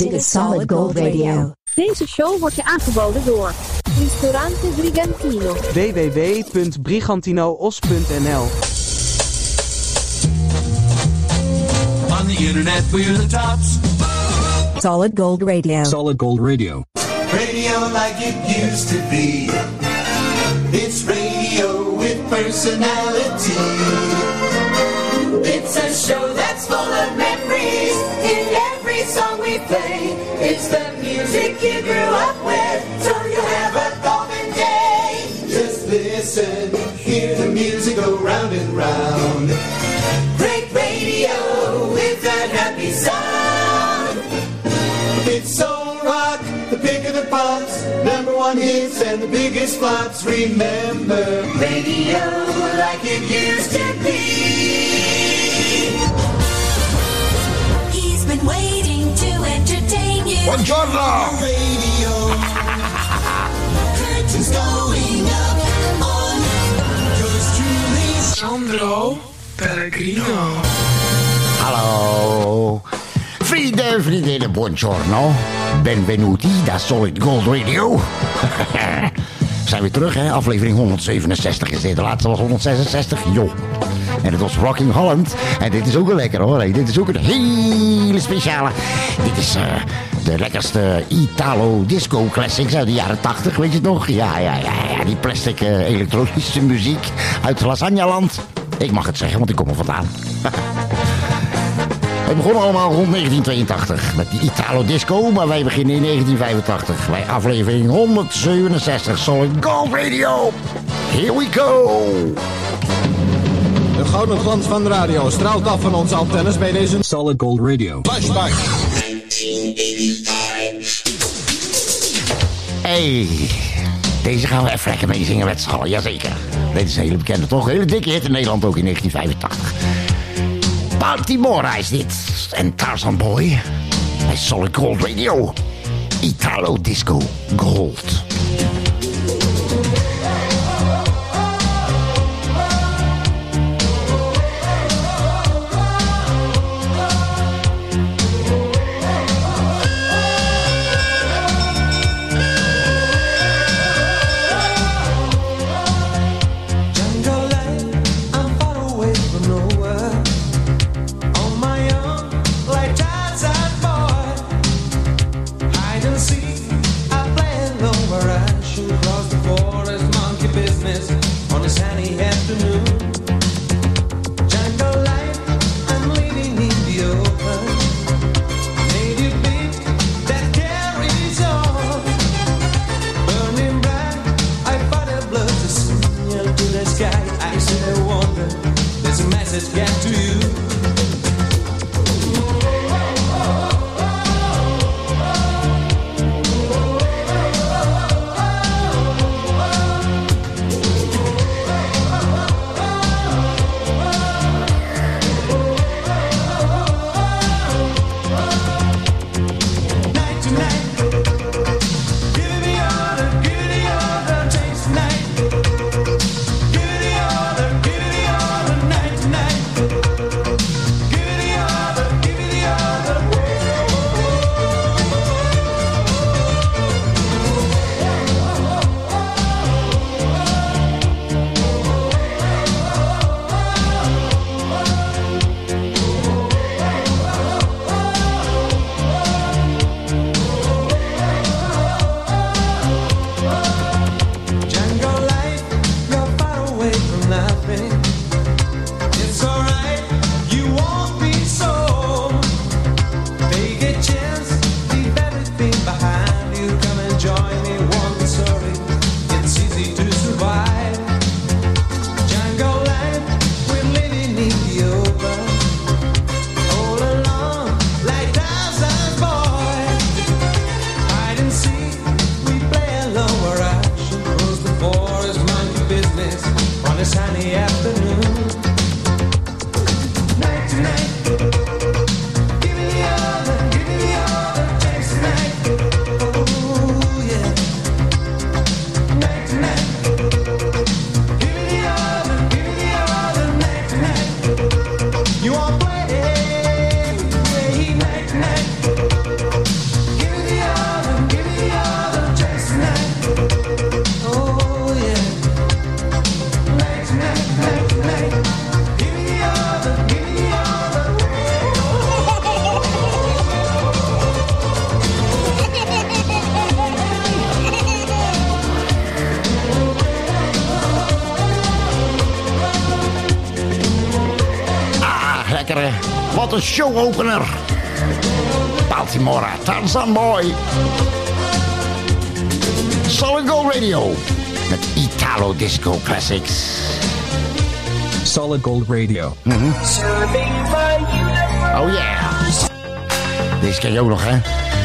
Dit is Solid Gold Radio. Deze show wordt je aangeboden door Ristorante Brigantino. www.brigantinoos.nl On the internet, we're the tops. Solid Gold Radio. Solid Gold Radio. Radio like it used to be. It's radio with personality. It's a show that's full of every song we play. It's the music you grew up with, so you have a golden day. Just listen, hear the music go round and round. Great radio with that happy sound. It's soul rock, the pick of the pops, number one hits and the biggest flops. Remember, radio like it used to be. Buongiorno! Radio, curtains going up on yours truly. Sandro Pellegrino. Hallo. Vrienden en vriendinnen, buongiorno. Benvenuti da Solid Gold Radio. Zijn we terug, hè? Aflevering 167 is dit. De laatste was 166. Jo. En het was Rocking Holland. En dit is ook een lekker hoor. Dit is ook een hele speciale. Dit is eh, de lekkerste Italo disco classics uit de jaren 80. Weet je het nog? Ja, ja, ja. ja. Die plastic eh, elektronische muziek uit Lasagnaland. Ik mag het zeggen, want ik kom er vandaan. Het begon allemaal rond 1982 met die Italo Disco, maar wij beginnen in 1985 bij aflevering 167 Solid Gold Radio. Here we go! De gouden glans van de radio straalt af van onze antennes bij deze Solid Gold Radio. flashback. Hey, deze gaan we even lekker mee zingen met z'n allen, jazeker. Dit is een hele bekende toch? Een hele dikke hit in Nederland ook in 1985. Baltimora is dit. En Tarzan Boy. Bij Solid Gold Radio. Italo Disco Gold. Een showopener. Baltimore, Tarzan Boy. Solid Gold Radio. Met Italo Disco Classics. Solid Gold Radio. Oh yeah. Deze ken je ook nog, hè?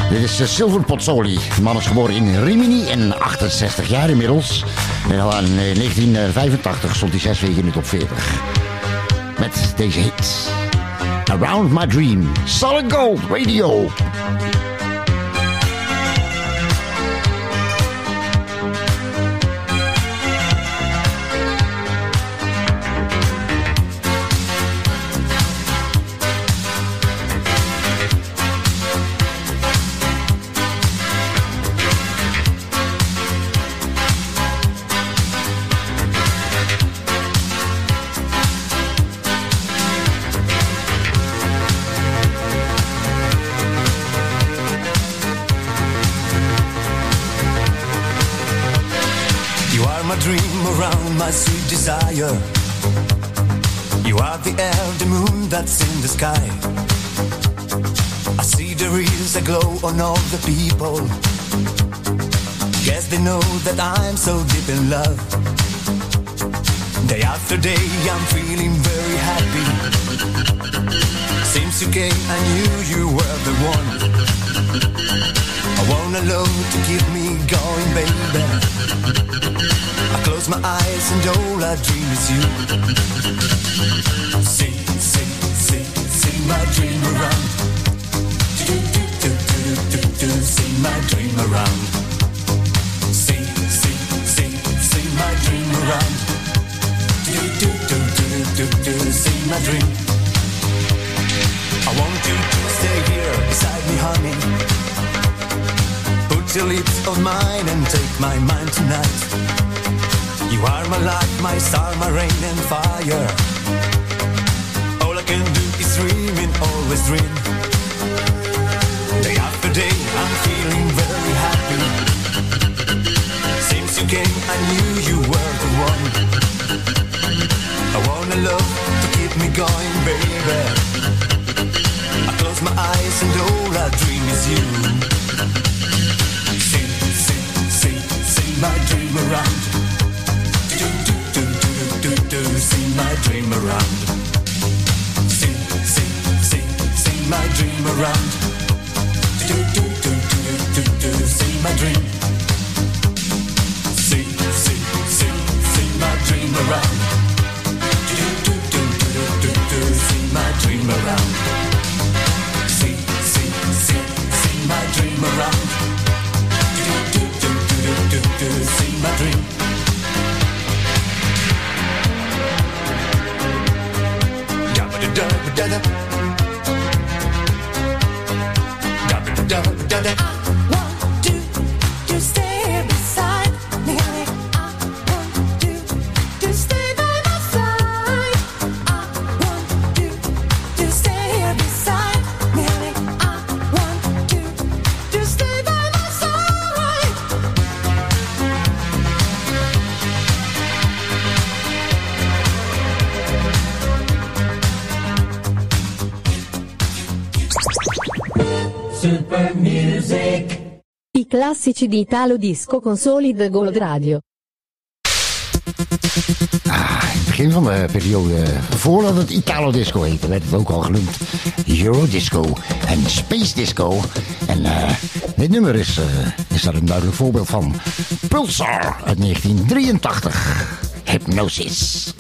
Dit is uh, Silver Pozzoli. De man is geboren in Rimini en 68 jaar inmiddels. En al in eh, 1985 stond hij zes weken in de top 40. Met deze hit. Around My Dream. Solid Gold Radio. Desire. You are the the moon that's in the sky. I see there is a glow on all the people. Guess they know that I'm so deep in love. Day after day, I'm feeling very happy. Since you came, I knew you were the one. I want a love to keep me going, baby. I close my eyes and all I dream is you. See, see, see, see my dream around. Do, do, do, do, do, do, see my dream around. See, see, see, see my dream around. Do, do, do, do, do, do, see my dream. I want you to stay here beside me, honey. Put your lips on mine and take my mind tonight. You are my light, my star, my rain and fire. All I can do is dream and always dream. Around. Classici di Italo Disco con Solid Gold Radio. Ah, in het begin van de periode, voordat het Italo Disco heette, werd het ook al genoemd Eurodisco en Space Disco. En eh, dit nummer is, eh, is daar een duidelijk voorbeeld van. Pulsar uit 1983. Hypnosis.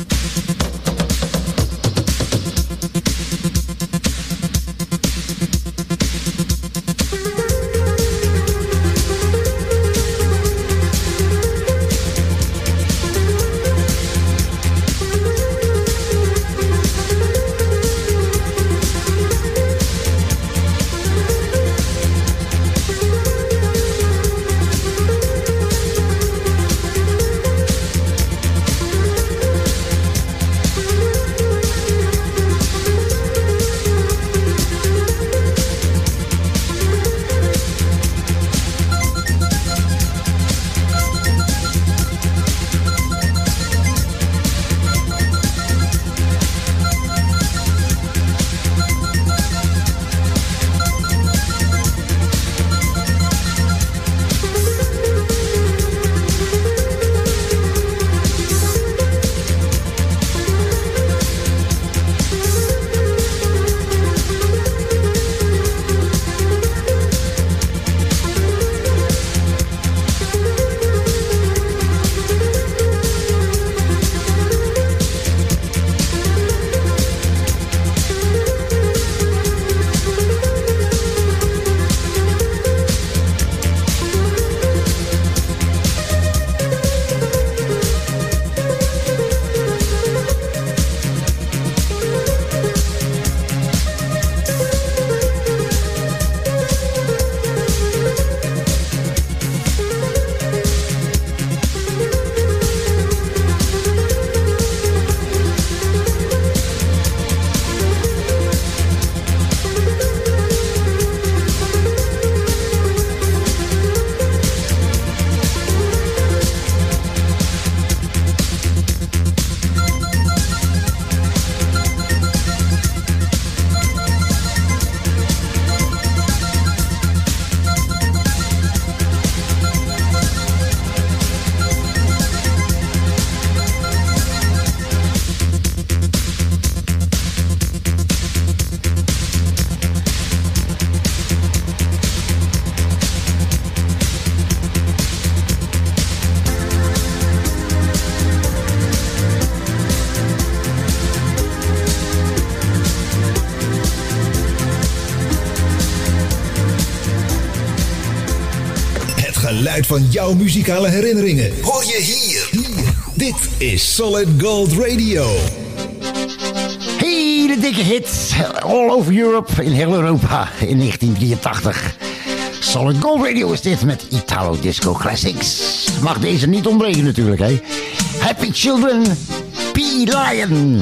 Van jouw muzikale herinneringen. Hoor je hier. hier. Dit is Solid Gold Radio. Hele dikke hits. All over Europe, in heel Europa, in 1983. Solid Gold Radio is dit met Italo Disco Classics. Mag deze niet ontbreken natuurlijk, hè. Happy Children, P. Lion.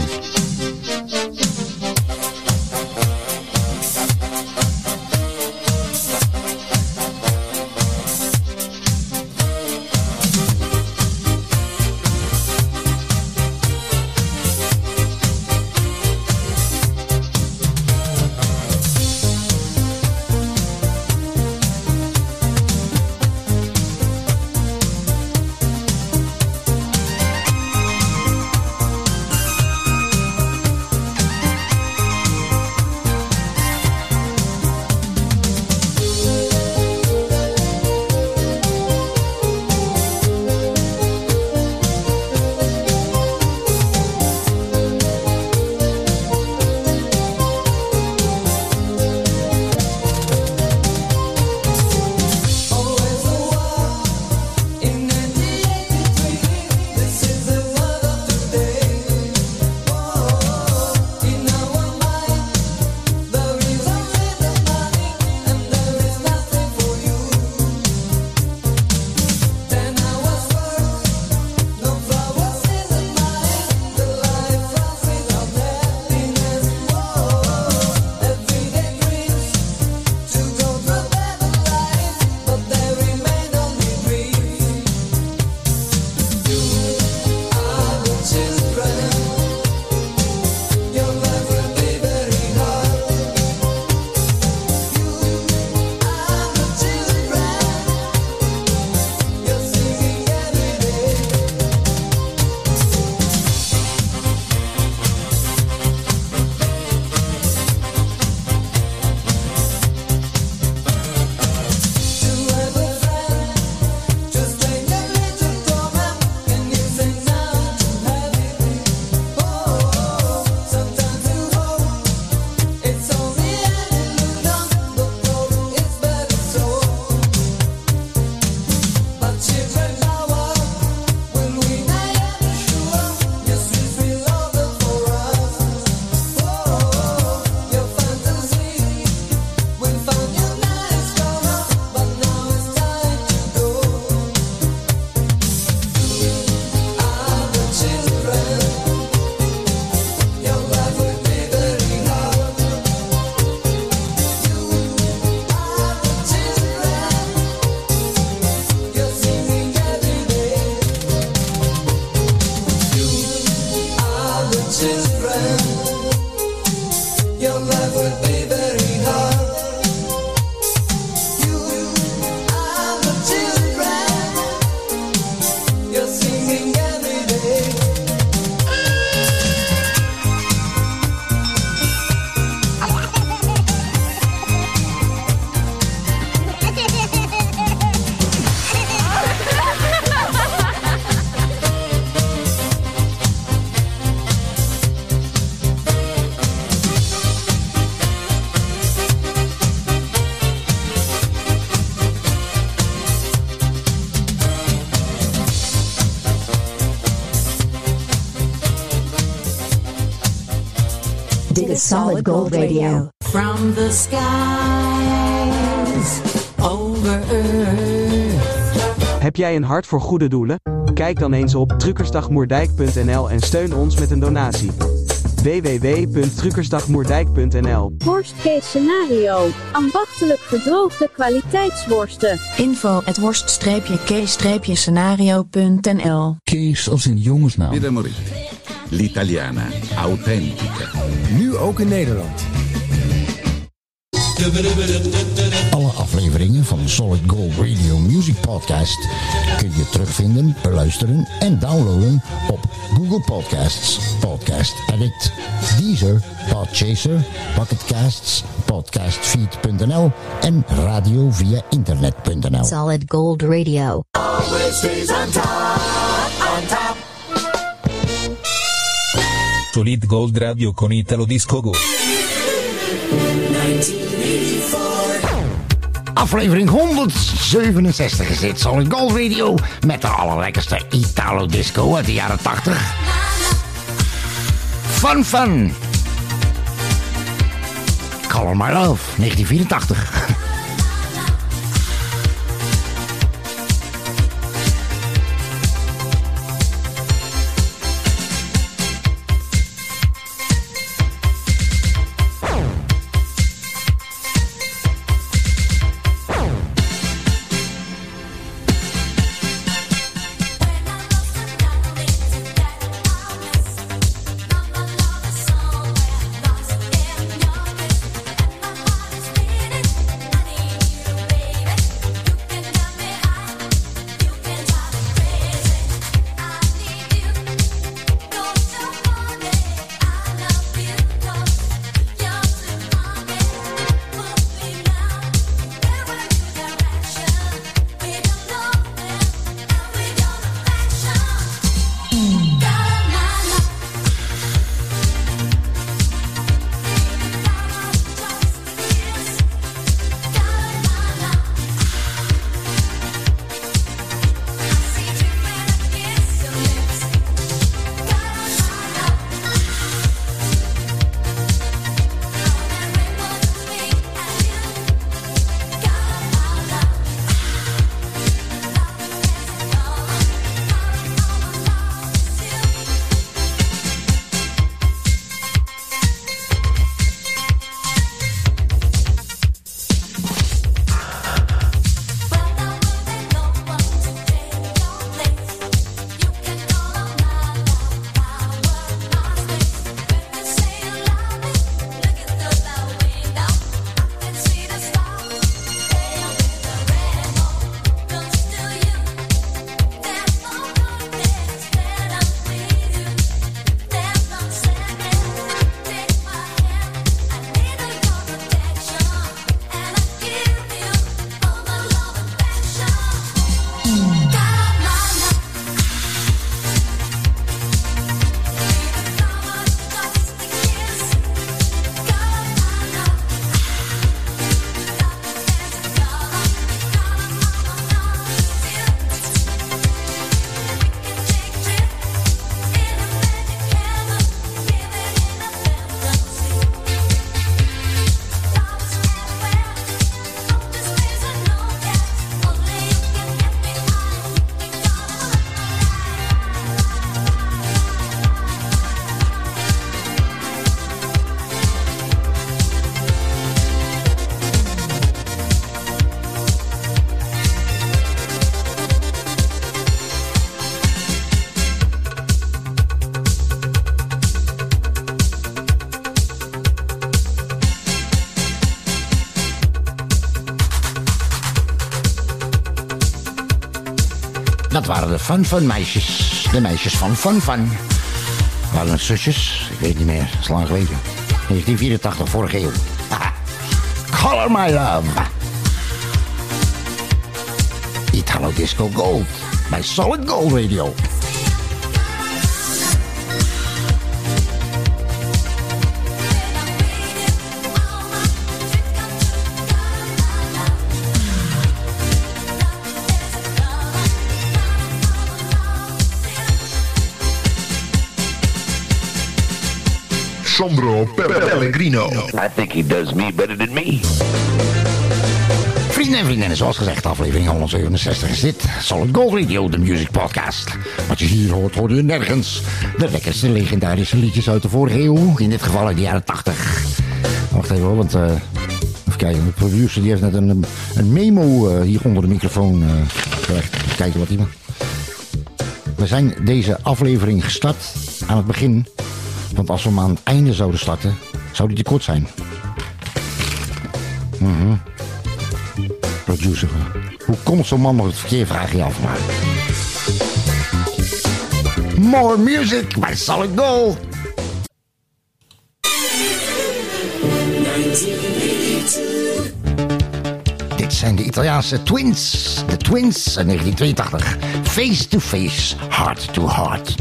Radio. From the skies over Earth. Heb jij een hart voor goede doelen? Kijk dan eens op truckersdagmoerdijk.nl en steun ons met een donatie. www.truckersdagmoerdijk.nl Worst case scenario. Ambachtelijk gedroogde kwaliteitsworsten. Info at worst-k-scenario.nl Kees als in jongensnaam. L'italiana. Authentica. Nu ook in Nederland. Alle afleveringen van Solid Gold Radio Music Podcast kun je terugvinden, beluisteren en downloaden op Google Podcasts, Podcast Addict, Deezer, Podchaser, Pocketcasts, Podcastfeed.nl en radio via internet.nl. Solid Gold Radio. Always stays on top, on top. Solid Gold Radio con Italo Disco Go. Aflevering 167 is dit Solid Gold Radio met de allerlekkerste Italo disco uit de jaren 80. Fun Fun. Color My Love, 1984. Fun Fun meisjes. De meisjes van Fun Fun. Waren het zusjes? Ik weet niet meer. Dat is lang geleden. 1984, vorige eeuw. Color My Love. Italo Disco Gold. Bij Solid Gold Radio. Sandro Pellegrino. I think he does me better than me. Vrienden en vriendinnen, zoals gezegd, aflevering 167 is dit. Solid Gold Radio, de music podcast. Wat je hier hoort, hoor je nergens. De lekkerste legendarische liedjes uit de vorige eeuw. In dit geval uit de jaren 80. Wacht even hoor, want... eh, even kijken, de producer die heeft net een, een memo eh, hier onder de microfoon uh, gelegd. Even kijken wat hij... We zijn deze aflevering gestart aan het begin. Want als we hem aan het einde zouden starten, zou die te kort zijn. Mhm. Producer. Hoe komt zo'n man nog het verkeer, vraag je af. Maar... More music by Solid Gold. Dit zijn de Italiaanse Twins. De Twins in 1982. Face to face, heart to heart.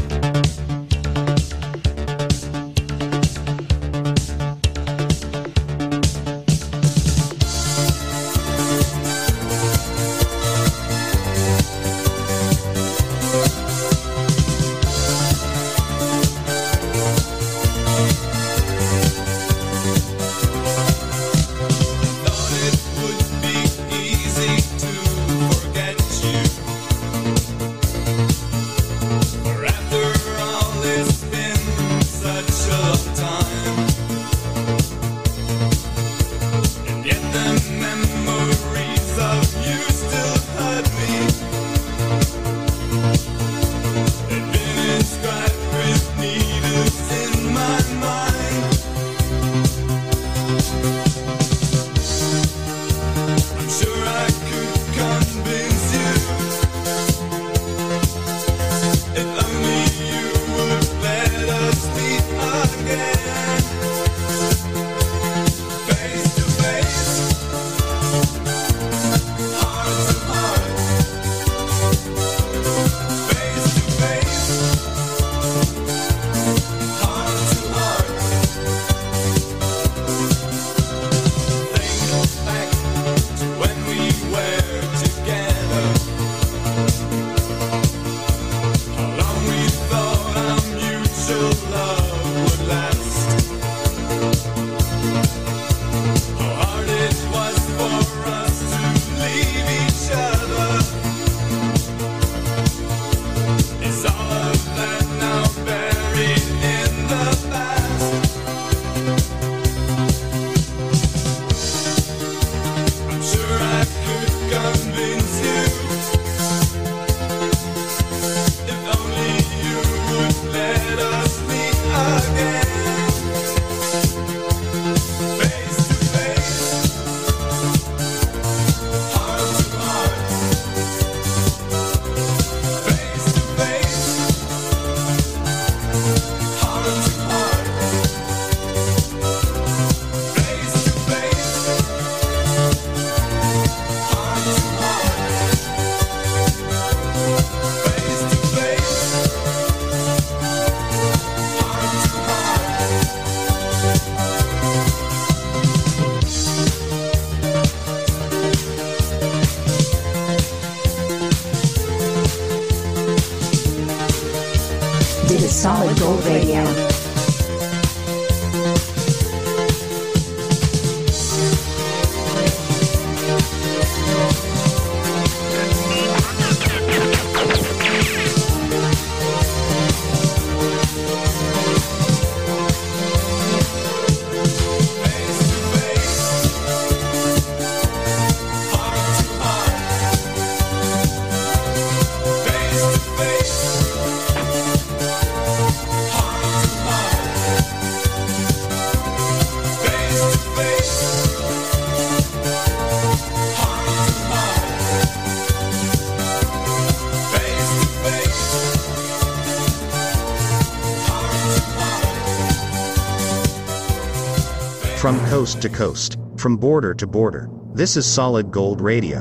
Coast to coast, from border to border, this is Solid Gold Radio.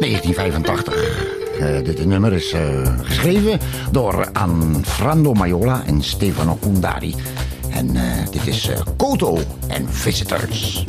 1985. Eh, dit nummer is eh, geschreven door Anfrando Maiola en Stefano Kundari. En eh, dit is Koto en Visitors.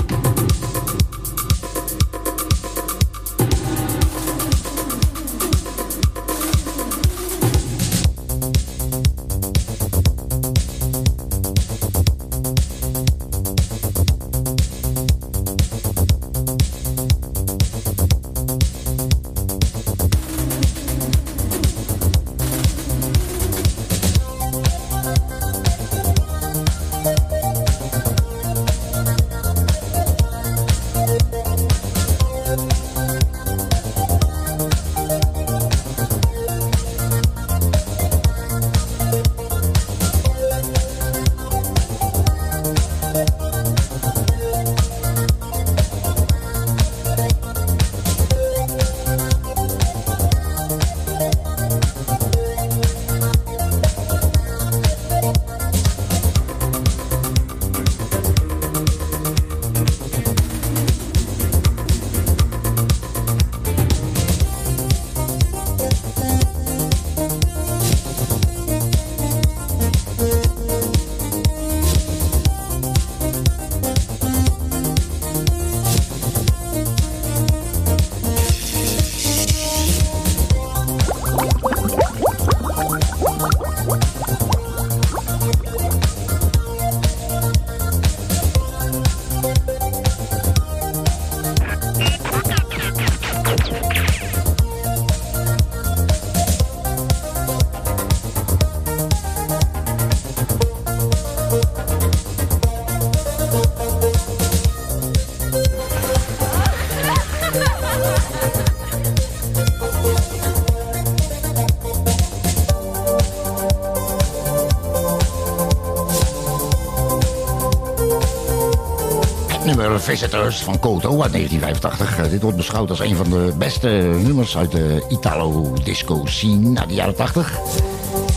Nummer Visitors van Koto uit 1985. Eh, dit wordt beschouwd als een van de beste nummers uit de Italo-disco scene uit de jaren 80.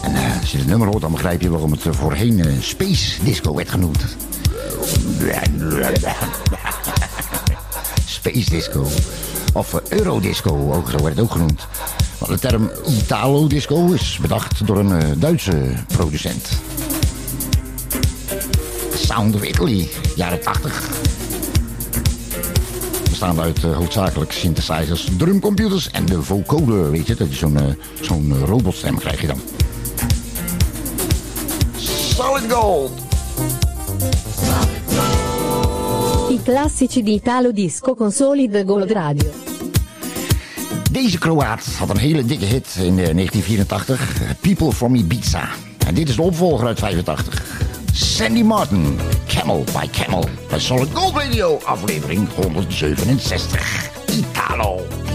En eh, als je het nummer hoort, dan begrijp je waarom het eh, voorheen Space Disco werd genoemd. Space Disco. Of Eurodisco, ook, zo werd het ook genoemd. Maar de term Italo-disco is bedacht door een Duitse producent. Sound of Italy, jaren 80. Bestaande uit eh, hoofdzakelijk synthesizers, drumcomputers en de vocoder, weet je. Dat is zo'n eh, zo'n eh, robotstem krijg je dan. Solid Gold! I classici di Italo Disco con Solid Gold Radio. Deze Kroaat had een hele dikke hit in eh, 1984. People from Ibiza. En dit is de opvolger uit 85. Sandy Martin, Camel by Camel. Bij Solid Gold Radio, aflevering 167. Italo.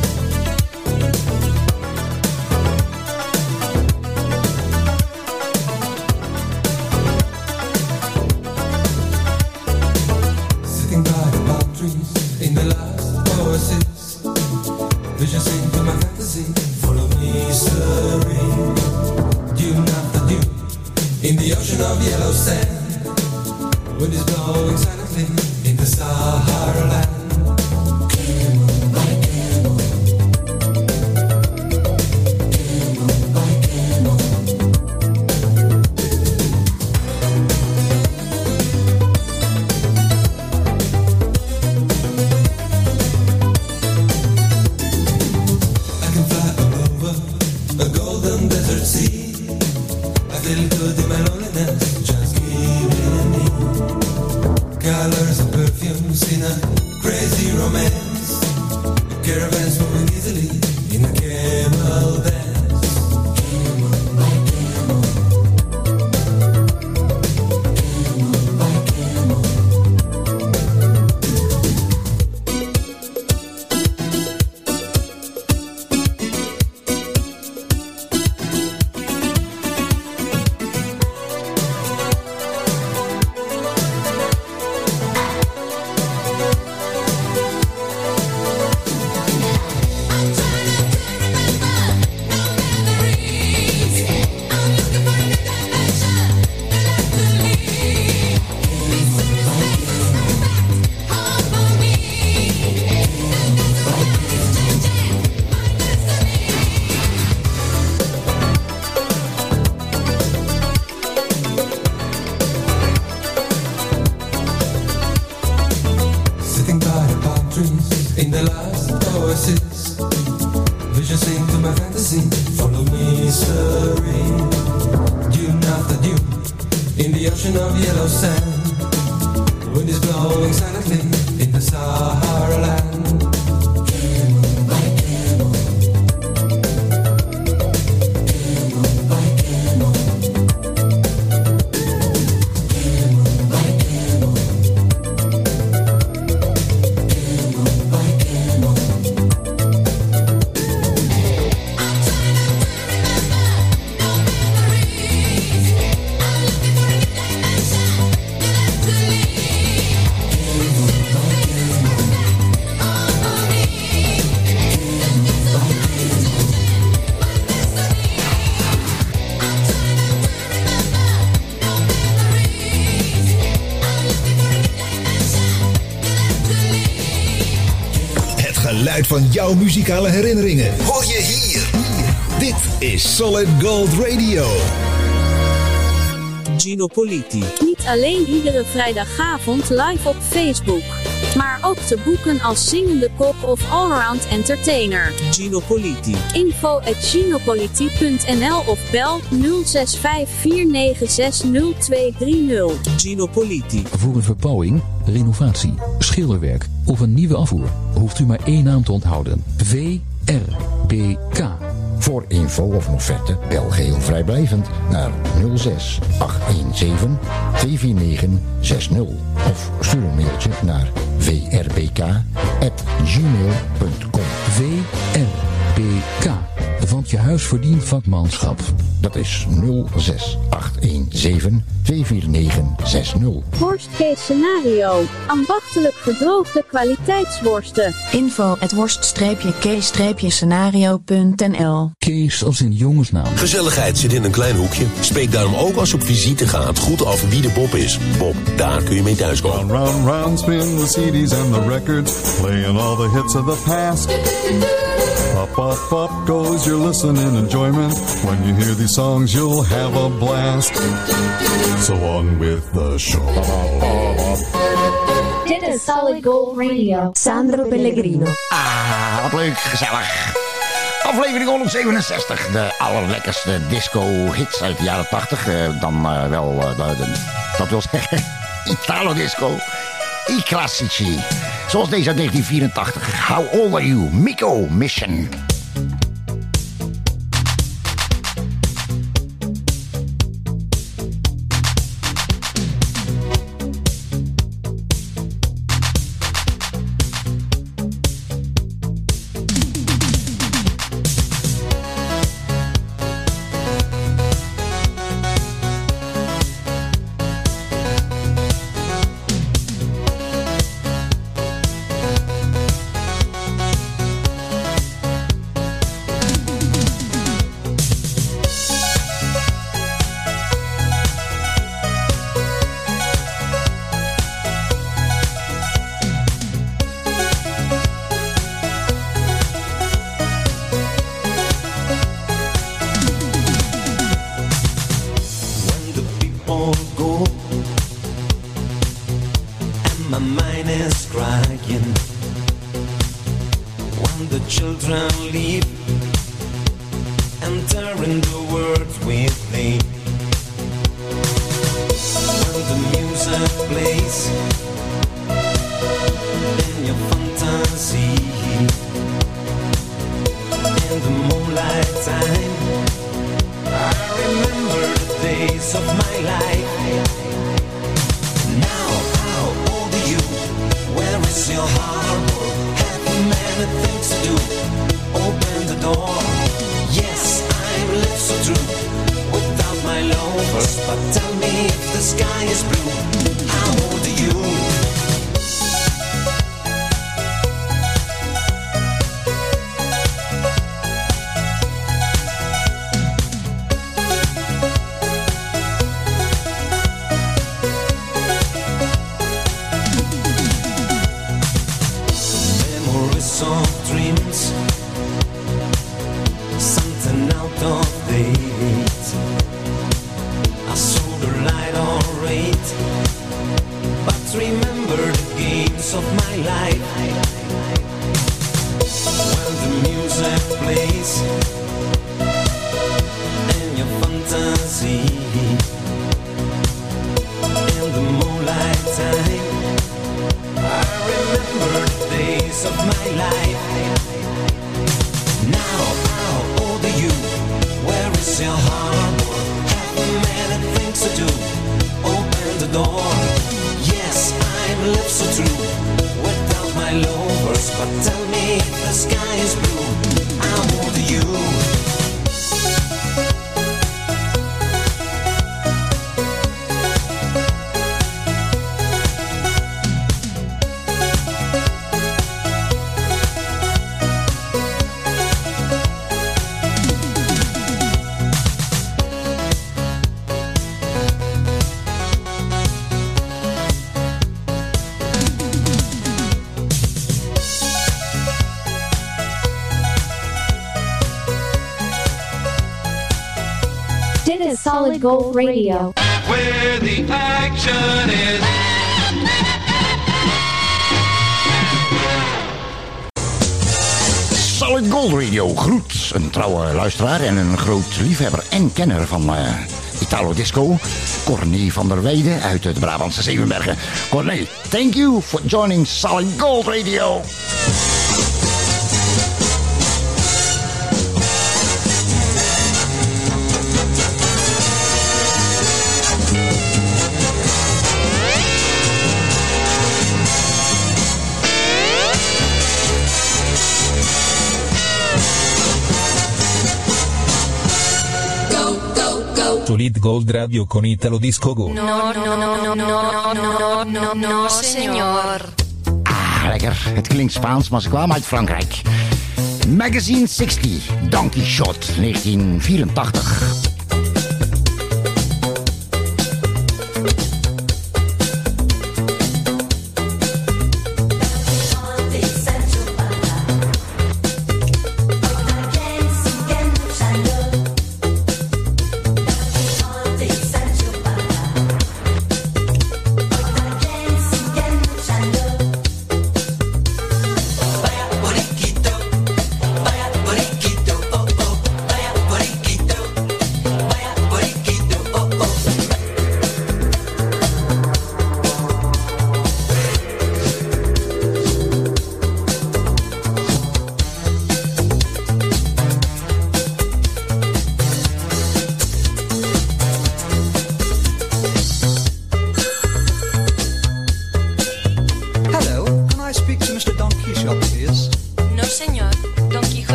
Van jouw muzikale herinneringen. Hoor je hier. Dit is Solid Gold Radio. Gino Politi. Niet alleen iedere vrijdagavond live op Facebook. Maar ook te boeken als zingende kok of allround entertainer. Gino Politi. Info at ginopolitie.nl of bel 0654960230. Gino Politi. Voor een verbouwing, renovatie, schilderwerk of een nieuwe afvoer hoeft u maar één naam te onthouden. VRBK. Voor info of een offerte bel geheel vrijblijvend naar 06 817 249 60 of stuur een mailtje naar vrbk@gmail.com. VRBK. Want je huis verdient vakmanschap. Dat is 06 817 249 60. Worst case scenario. Ambachtelijk gedroogde kwaliteitsworsten. Info at worst-k-scenario.nl Kees als in jongensnaam. Gezelligheid zit in een klein hoekje. Spreek daarom ook als je op visite gaat goed af wie de Bob is. Bob, daar kun je mee thuiskomen. Round, round, spin the CDs and the records, playing all the hits of the past. Up, up, up goes your listening enjoyment. When you hear these songs, you'll have a blast. So on with the show. Dit is Solid Gold Radio. Sandro Pellegrino. Ah, wat leuk, gezellig. Aflevering 167. De allerlekkerste disco-hits uit de jaren 80. Eh, dan eh, wel, de- de- dat wil zeggen, Italo-disco. I classici. Zoals deze uit 1984. How old are you? Miko Mission. And my mind is crying when the children leave. Gold Radio. Where the action is. Solid Gold Radio groet een trouwe luisteraar en een groot liefhebber en kenner van eh, Italo Disco. Corné van der Weide uit het Brabantse Zevenbergen. Corné, thank you for joining Solid Gold Radio. Solid Gold Radio con Italo Disco Go. No, no, no, no, no, no, no, no, senor. Ah, lekker. Het klinkt Spaans, maar ze uit Frankrijk. Magazine 60, Donkey Shot, 1984.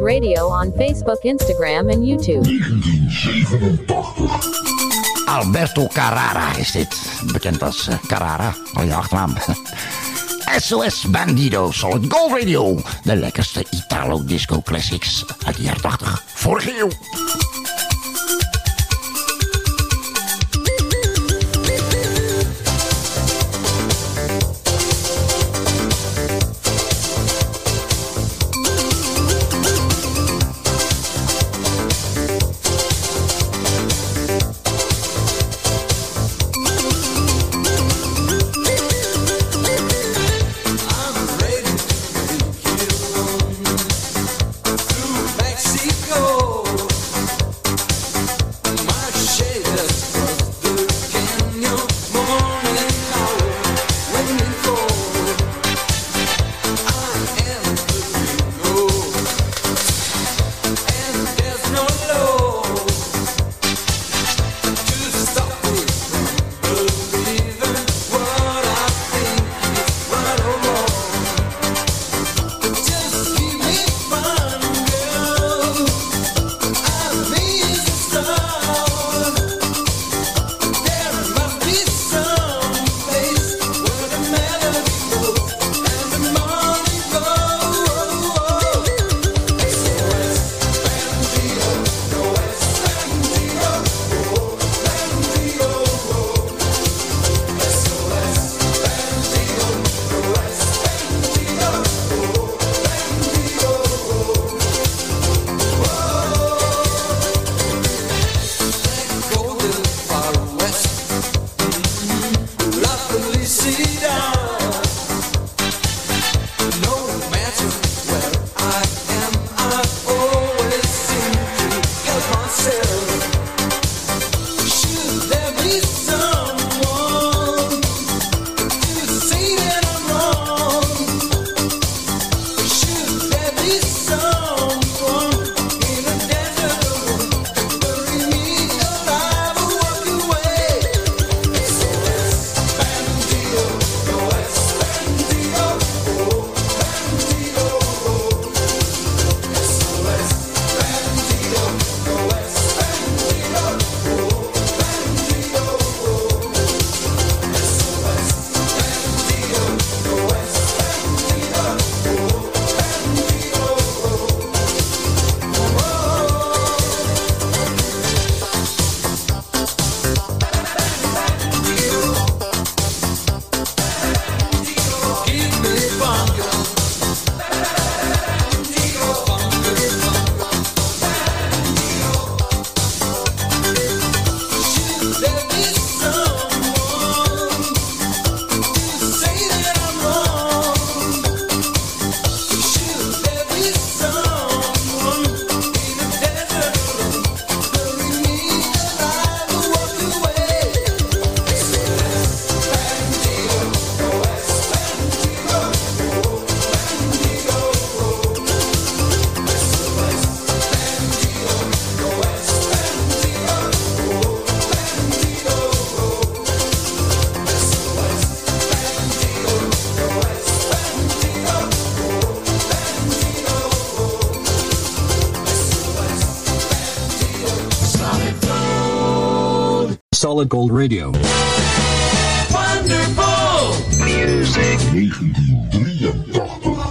Radio on Facebook, Instagram, and YouTube. Alberto Carrara is dit. Bekend als eh, Carrara. Al je achternaam. SOS Bandido Solid Gold Radio. De lekkerste Italo Disco Classics uit de jaren 80. Vorige eeuw. Solid Gold Radio. Wonderful music. 1983.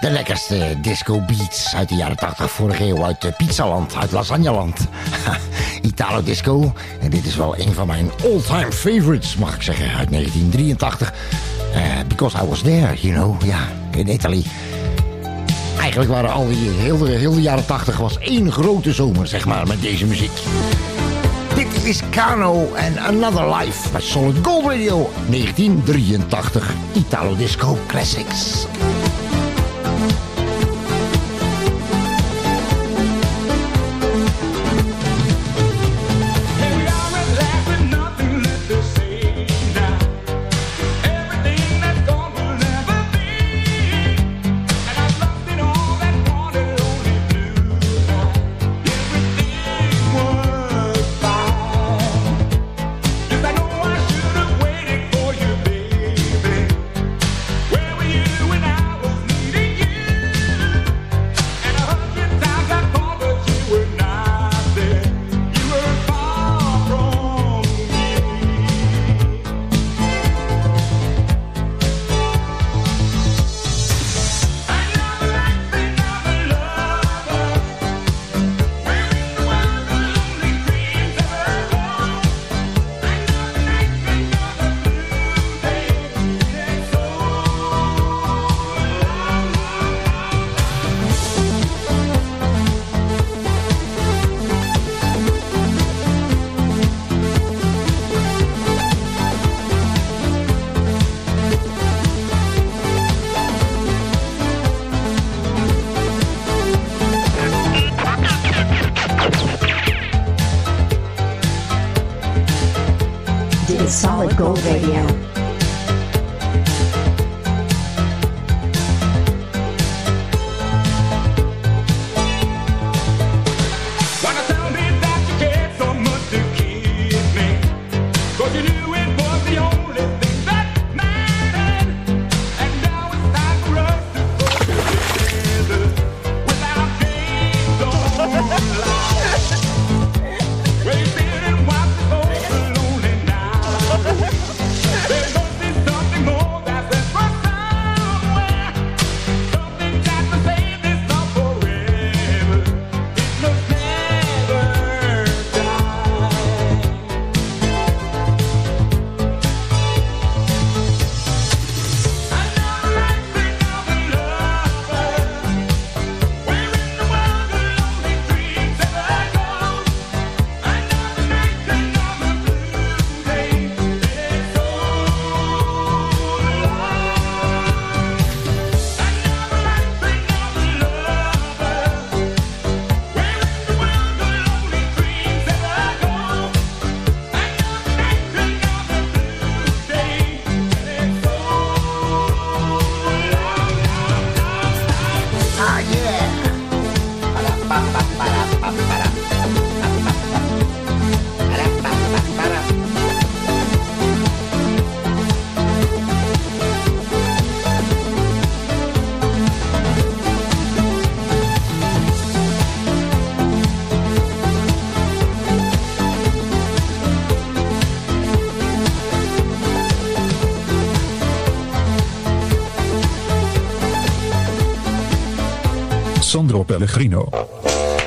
De lekkerste disco beats uit de jaren 80 vorige eeuw uit eh, Pizzaland, uit Lasagneland. Italo disco. En dit is wel een van mijn all-time favorites, mag ik zeggen, uit 1983. Eh, because I was there, you know, ja, in Italy. Eigenlijk waren al die heel de, heel de jaren 80 was één grote zomer, zeg maar, met deze muziek. Is Kano en Another Life bij Solid Gold Radio 1983 Italo Disco Classics.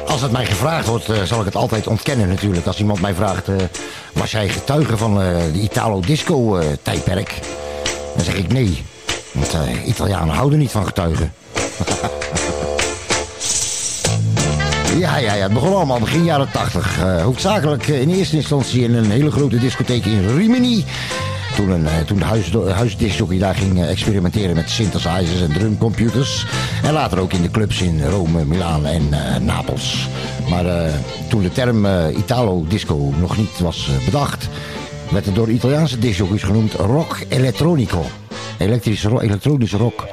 Als het mij gevraagd wordt, eh, zal ik het altijd ontkennen natuurlijk. Als iemand mij vraagt, eh, was jij getuige van eh, de Italo-disco-tijdperk? Dan zeg ik nee. Want Italianen houden niet van getuigen. ja, ja, ja, het begon allemaal begin jaren 80. Eh, hoofdzakelijk in eerste instantie in een hele grote discotheek in Rimini. Toen, een, toen de huis, huisdiscjockey daar ging experimenteren met synthesizers en drumcomputers. En later ook in de clubs in Rome, Milaan en eh, Napels. Maar eh, toen de term eh, Italo-disco nog niet was bedacht... werd het door Italiaanse discjockeys genoemd rock elettronico. Elektrische ro- elektronische rock.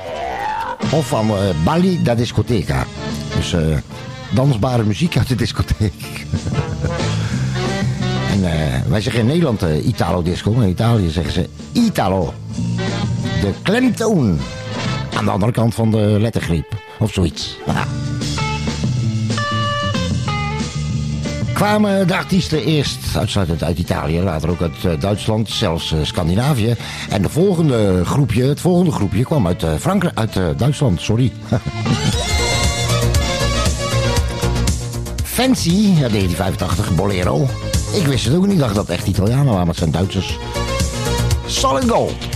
Of van balli da discoteca. Dus dansbare muziek uit de discotheek. En wij zeggen in Nederland Italo disco, maar in Italië zeggen ze Italo. De klemtoon. Aan de andere kant van de lettergreep. Of zoiets. Kwamen de artiesten eerst uitsluitend uit Italië, later ook uit eh, Duitsland, zelfs eh, Scandinavië. En de volgende groepje, het volgende groepje kwam uit, eh, Frankrijk, uit Duitsland, sorry. Fancy, uit 1985, Bolero. Ik wist het ook niet, ik dacht dat echt Italianen waren, maar het zijn Duitsers. Solid.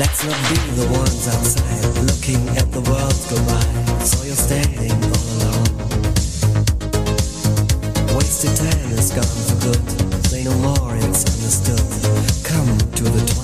Let's not be the ones outside looking at the world go by. So you're standing all alone. Wasted time is gone for good. Say no more, it's understood. Come to the twilight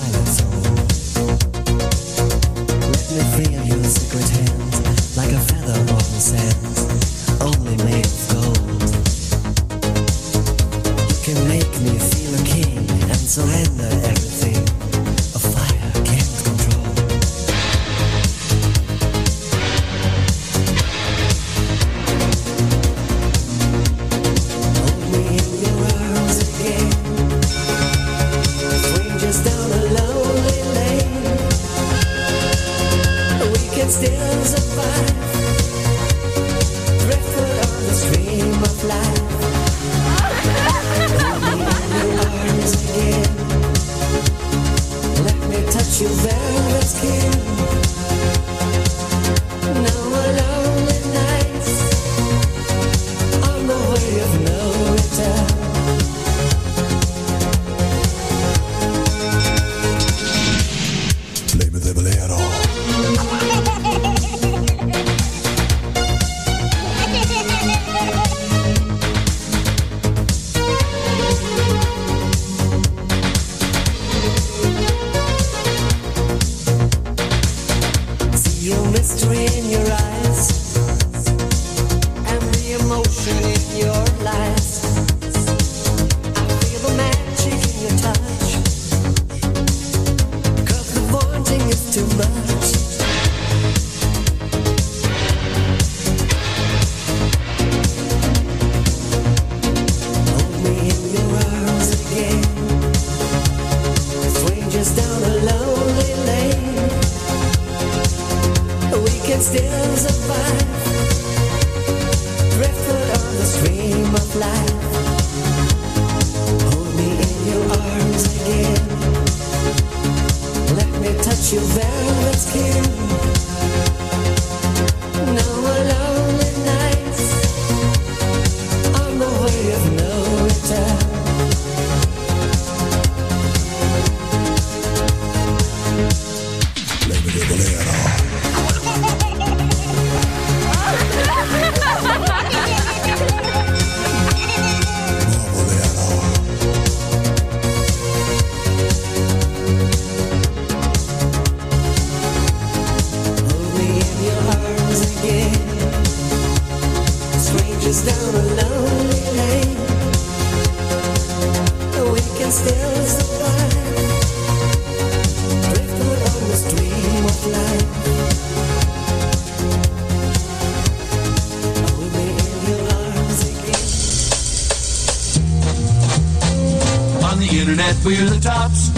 we're the tops.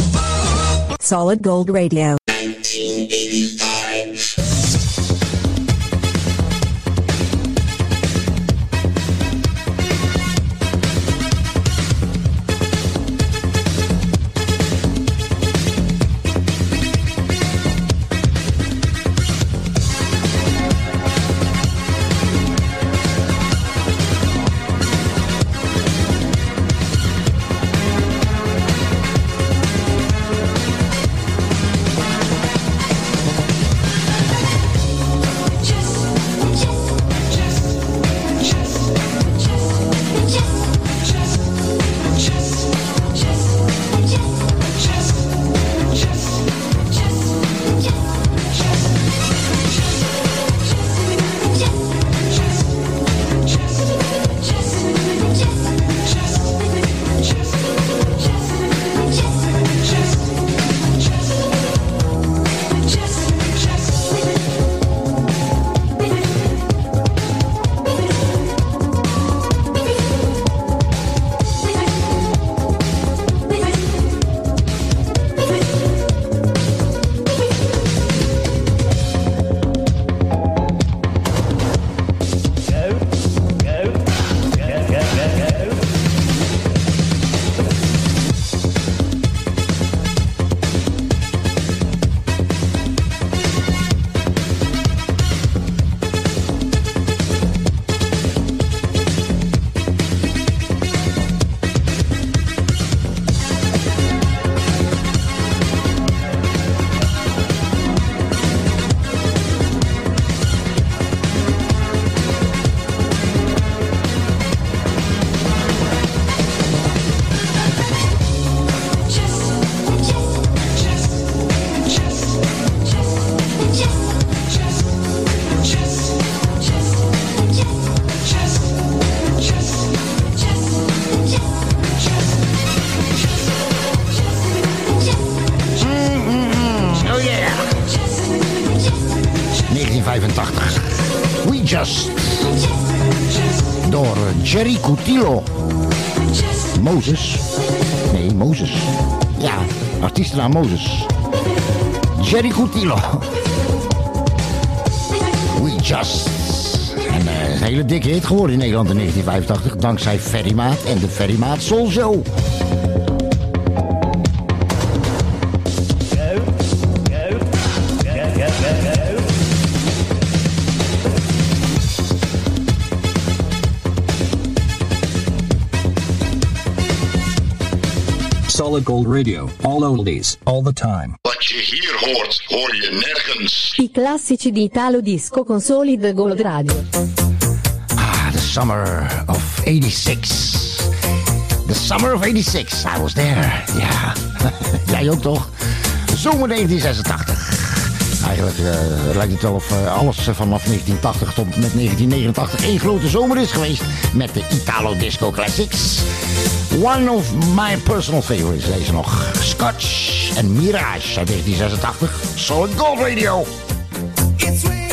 Solid Gold Radio. Moses. Nee, Moses. Ja, artiestennaam Moses. Jerry Coutillo. We Just. En eh, een hele dikke hit geworden in Nederland in 1985. Dankzij Ferrymaat en de Ferrymaat Soul Show. Solid Gold Radio. All oldies. All the time. Wat je hier hoort, hoor je nergens. I classici di Italo Disco con Solid Gold Radio. Ah, the summer of 86. The summer of 86. I was there. Ja, jij ook toch? Zomer 1986. Eigenlijk eh, lijkt het wel of eh, alles eh, vanaf 1980 tot met 1989 één grote zomer is geweest. Met de Italo Disco Classics. One of my personal favorites, deze nog. Scotch en Mirage uit 1986. Solid Gold Radio. It's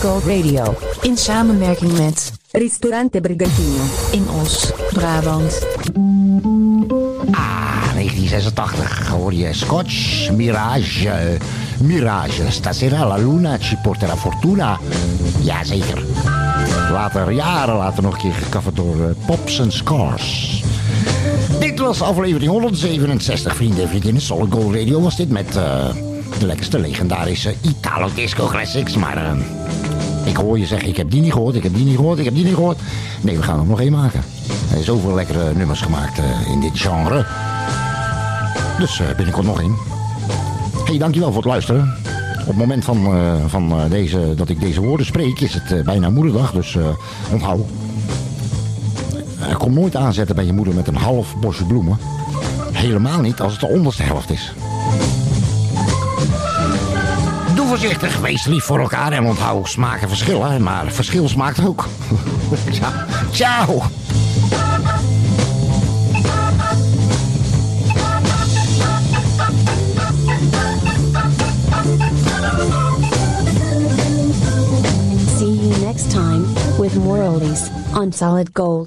Gold Radio. In samenwerking met Ristorante Brigantino in Os, Brabant. Ah, 1986 hoor je Scotch, Mirage. Mirage, stasera la luna ci porterà fortuna. Jazeker. Later, jaren later nog een keer gecoverd door eh, Pops and Scars. Dit was aflevering 167, vrienden en vriendinnen. Solid Gold Radio was dit met eh, de lekkerste legendarische Italo Disco Classics. Maar eh, ik hoor je zeggen, ik heb die niet gehoord, ik heb die niet gehoord, ik heb die niet gehoord. Nee, we gaan er nog één maken. Er zijn zoveel lekkere nummers gemaakt eh, in dit genre. Dus eh, binnenkort nog één. hey, dankjewel voor het luisteren. Op het moment van, eh, van deze, dat ik deze woorden spreek, is het bijna moederdag. Dus onthoud. Kom nooit aanzetten bij je moeder met een half bosje bloemen. Helemaal niet als het de onderste helft is. Voorzichtig, wees lief voor elkaar en onthoud smaken verschillen. Maar verschil smaakt ook. Ciao. See you next time with more oldies on Solid Gold.